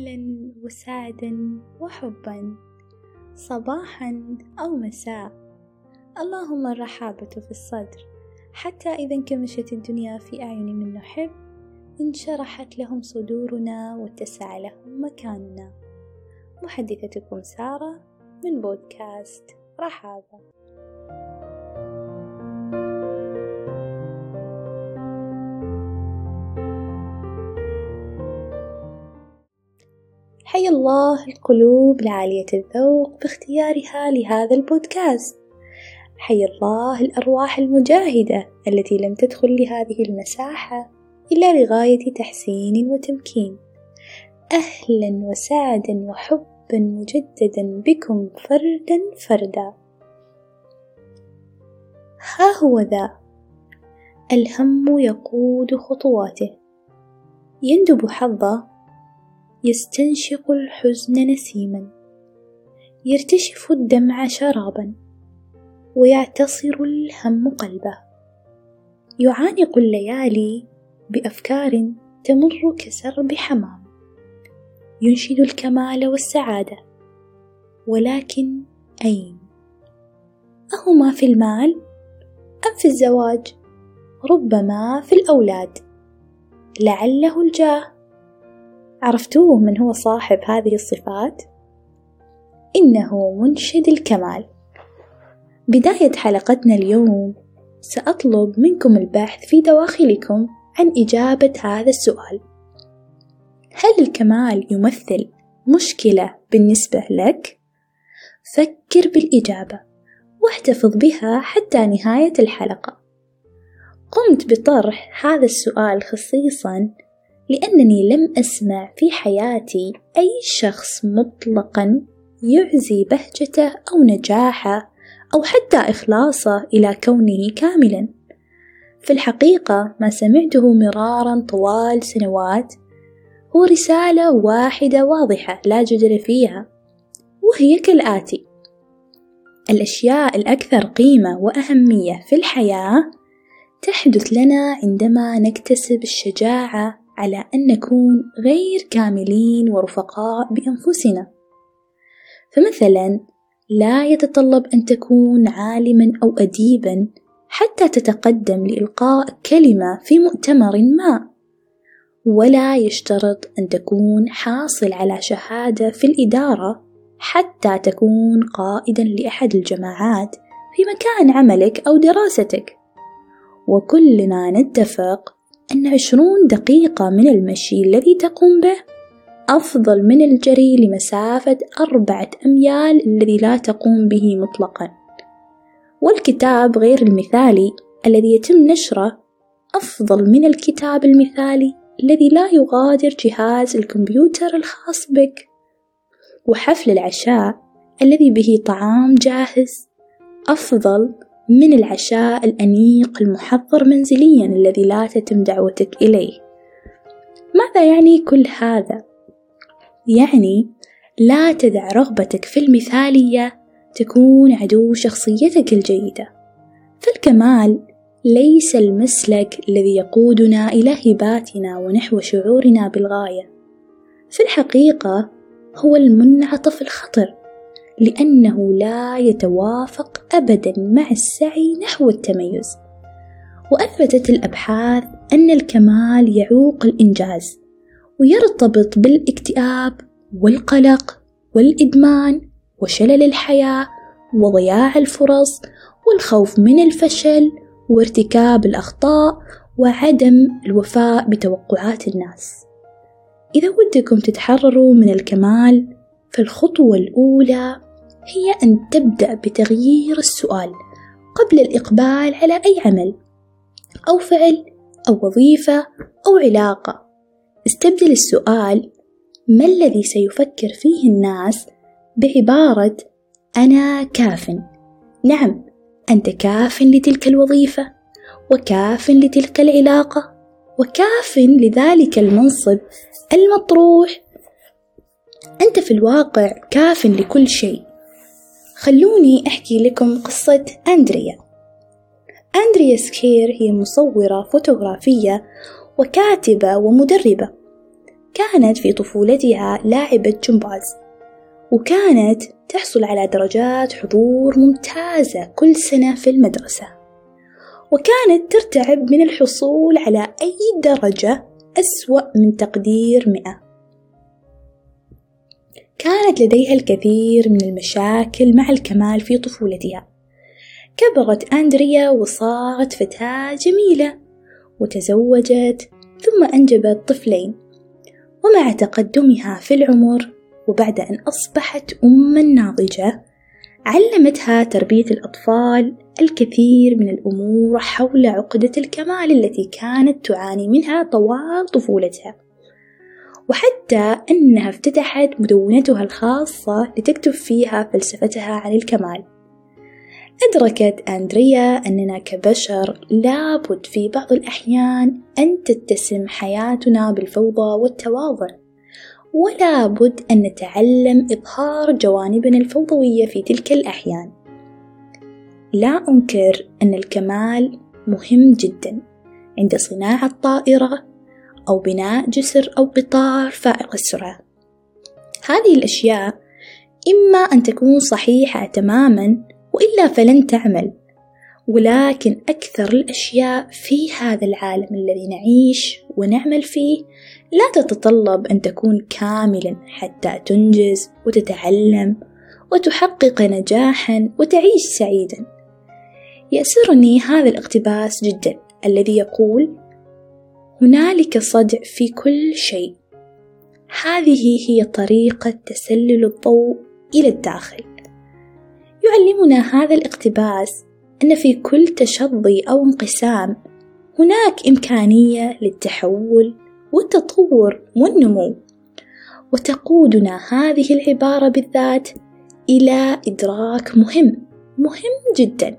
أهلا وسعدا وحبا صباحا أو مساء. اللهم الرحابة في الصدر. حتى إذا انكمشت الدنيا في أعين من نحب انشرحت لهم صدورنا واتسع لهم مكاننا. محدثتكم سارة من بودكاست رحابة. حيا الله القلوب العالية الذوق باختيارها لهذا البودكاست. حيا الله الأرواح المجاهدة التي لم تدخل لهذه المساحة إلا لغاية تحسين وتمكين. أهلا وسعدا وحبا مجددا بكم فردا فردا. ها هو ذا. الهم يقود خطواته. يندب حظه يستنشق الحزن نسيما. يرتشف الدمع شرابا ويعتصر الهم قلبه. يعانق الليالي بأفكار تمر كسرب حمام. ينشد الكمال والسعادة ولكن أين؟ أهما في المال أم في الزواج؟ ربما في الأولاد. لعله الجاه عرفتوه من هو صاحب هذه الصفات؟ إنه منشد الكمال بداية حلقتنا اليوم سأطلب منكم البحث في دواخلكم عن إجابة هذا السؤال هل الكمال يمثل مشكلة بالنسبة لك؟ فكر بالإجابة واحتفظ بها حتى نهاية الحلقة قمت بطرح هذا السؤال خصيصا لأنني لم أسمع في حياتي أي شخص مطلقا يعزي بهجته أو نجاحه أو حتى إخلاصه إلى كونه كاملا. في الحقيقة ما سمعته مرارا طوال سنوات هو رسالة واحدة واضحة لا جدل فيها وهي كالآتي الأشياء الأكثر قيمة وأهمية في الحياة تحدث لنا عندما نكتسب الشجاعة على أن نكون غير كاملين ورفقاء بأنفسنا. فمثلا لا يتطلب أن تكون عالما أو أديبا حتى تتقدم لإلقاء كلمة في مؤتمر ما ولا يشترط أن تكون حاصل على شهادة في الإدارة حتى تكون قائدا لأحد الجماعات في مكان عملك أو دراستك. وكلنا نتفق أن عشرون دقيقة من المشي الذي تقوم به أفضل من الجري لمسافة أربعة أميال الذي لا تقوم به مطلقا. والكتاب غير المثالي الذي يتم نشره أفضل من الكتاب المثالي الذي لا يغادر جهاز الكمبيوتر الخاص بك. وحفل العشاء الذي به طعام جاهز أفضل من العشاء الأنيق المحضر منزليا الذي لا تتم دعوتك إليه. ماذا يعني كل هذا؟ يعني لا تدع رغبتك في المثالية تكون عدو شخصيتك الجيدة. فالكمال ليس المسلك الذي يقودنا إلى هباتنا ونحو شعورنا بالغاية. في الحقيقة هو المنعطف الخطر. لأنه لا يتوافق أبدا مع السعي نحو التميز. وأثبتت الأبحاث أن الكمال يعوق الإنجاز ويرتبط بالاكتئاب والقلق والإدمان وشلل الحياة وضياع الفرص والخوف من الفشل وارتكاب الأخطاء وعدم الوفاء بتوقعات الناس. إذا ودكم تتحرروا من الكمال فالخطوة الأولى هي أن تبدأ بتغيير السؤال قبل الإقبال على أي عمل أو فعل أو وظيفة أو علاقة. استبدل السؤال ما الذي سيفكر فيه الناس بعبارة أنا كاف? نعم أنت كاف لتلك الوظيفة وكاف لتلك العلاقة وكاف لذلك المنصب المطروح. أنت في الواقع كاف لكل شيء خلوني أحكي لكم قصة أندريا. أندريا سكير هي مصورة فوتوغرافية وكاتبة ومدربة. كانت في طفولتها لاعبة جمباز وكانت تحصل على درجات حضور ممتازة كل سنة في المدرسة. وكانت ترتعب من الحصول على أي درجة أسوأ من تقدير مئة. كانت لديها الكثير من المشاكل مع الكمال في طفولتها. كبرت أندريا وصارت فتاة جميلة وتزوجت ثم أنجبت طفلين. ومع تقدمها في العمر وبعد أن أصبحت أما ناضجة علمتها تربية الأطفال الكثير من الأمور حول عقدة الكمال التي كانت تعاني منها طوال طفولتها. وحتى أنها افتتحت مدونتها الخاصة لتكتب فيها فلسفتها عن الكمال. أدركت أندريا أننا كبشر لابد في بعض الأحيان أن تتسم حياتنا بالفوضى والتواضع ولا بد أن نتعلم إظهار جوانبنا الفوضوية في تلك الأحيان. لا أنكر أن الكمال مهم جدا عند صناعة طائرة أو بناء جسر أو قطار فائق السرعة. هذه الأشياء إما أن تكون صحيحة تماما وإلا فلن تعمل ولكن أكثر الأشياء في هذا العالم الذي نعيش ونعمل فيه لا تتطلب أن تكون كاملا حتى تنجز وتتعلم وتحقق نجاحا وتعيش سعيدا. يأسرني هذا الاقتباس جدا الذي يقول هنالك صدع في كل شيء. هذه هي طريقة تسلل الضوء إلى الداخل. يعلمنا هذا الاقتباس أن في كل تشظي أو انقسام هناك إمكانية للتحول والتطور والنمو. وتقودنا هذه العبارة بالذات إلى إدراك مهم مهم جدا.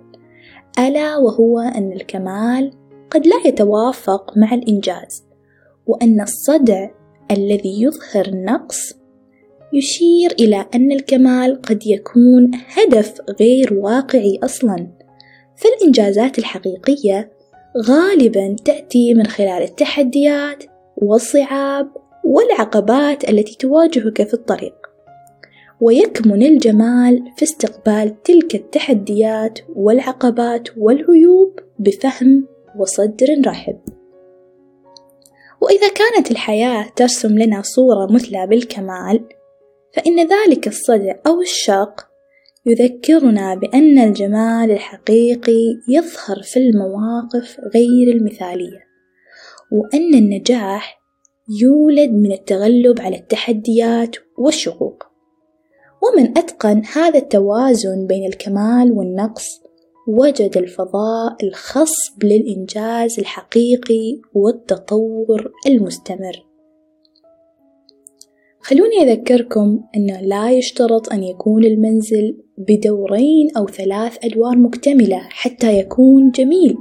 ألا وهو أن الكمال قد لا يتوافق مع الإنجاز وأن الصدع الذي يظهر النقص يشير إلى أن الكمال قد يكون هدف غير واقعي أصلا فالإنجازات الحقيقية غالبا تأتي من خلال التحديات والصعاب والعقبات التي تواجهك في الطريق ويكمن الجمال في استقبال تلك التحديات والعقبات والعيوب بفهم وصدر رحب. وإذا كانت الحياة ترسم لنا صورة مثلى بالكمال فإن ذلك الصدع أو الشق يذكرنا بأن الجمال الحقيقي يظهر في المواقف غير المثالية وأن النجاح يولد من التغلب على التحديات والشقوق. ومن أتقن هذا التوازن بين الكمال والنقص وجد الفضاء الخصب للإنجاز الحقيقي والتطور المستمر. خلوني أذكركم أنه لا يشترط أن يكون المنزل بدورين أو ثلاث أدوار مكتملة حتى يكون جميل.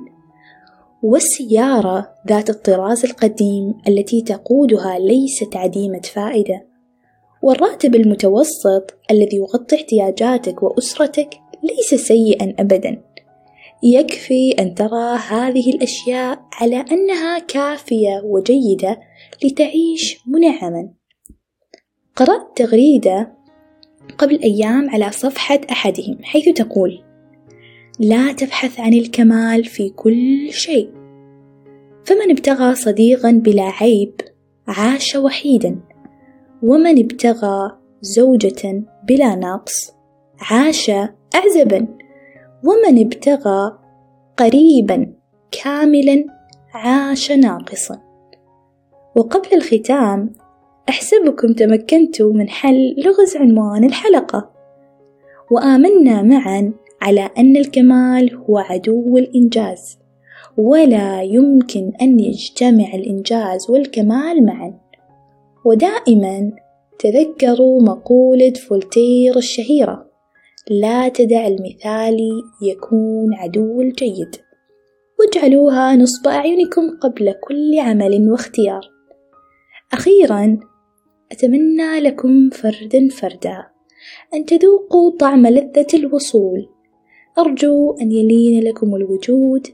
والسيارة ذات الطراز القديم التي تقودها ليست عديمة فائدة. والراتب المتوسط الذي يغطي احتياجاتك وأسرتك ليس سيئا أبدا. يكفي أن ترى هذه الأشياء على أنها كافية وجيدة لتعيش منعما. قرأت تغريدة قبل أيام على صفحة أحدهم حيث تقول: لا تبحث عن الكمال في كل شيء، فمن ابتغى صديقا بلا عيب عاش وحيدا، ومن ابتغى زوجة بلا نقص عاش أعزبا، ومن ابتغى قريبا كاملا عاش ناقصا. وقبل الختام أحسبكم تمكنتوا من حل لغز عنوان الحلقة. وآمنا معا على أن الكمال هو عدو الإنجاز ولا يمكن أن يجتمع الإنجاز والكمال معا. ودائما تذكروا مقولة فولتير الشهيرة. لا تدع المثالي يكون عدو الجيد. واجعلوها نصب أعينكم قبل كل عمل واختيار. أخيرا أتمنى لكم فردا فردا. أن تذوقوا طعم لذة الوصول. أرجو أن يلين لكم الوجود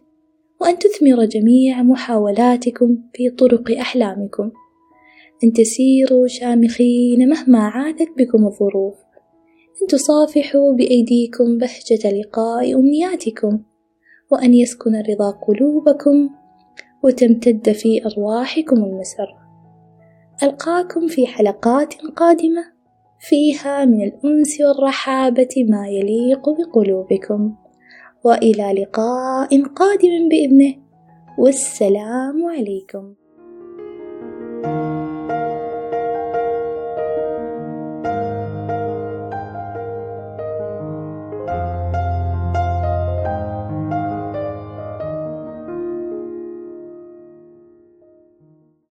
وأن تثمر جميع محاولاتكم في طرق أحلامكم. أن تسيروا شامخين مهما عادت بكم الظروف. أن تصافحوا بأيديكم بهجة لقاء أمنياتكم وأن يسكن الرضا قلوبكم وتمتد في أرواحكم المسر. ألقاكم في حلقات قادمة فيها من الأنس والرحابة ما يليق بقلوبكم. وإلى لقاء قادم بإذنه والسلام عليكم.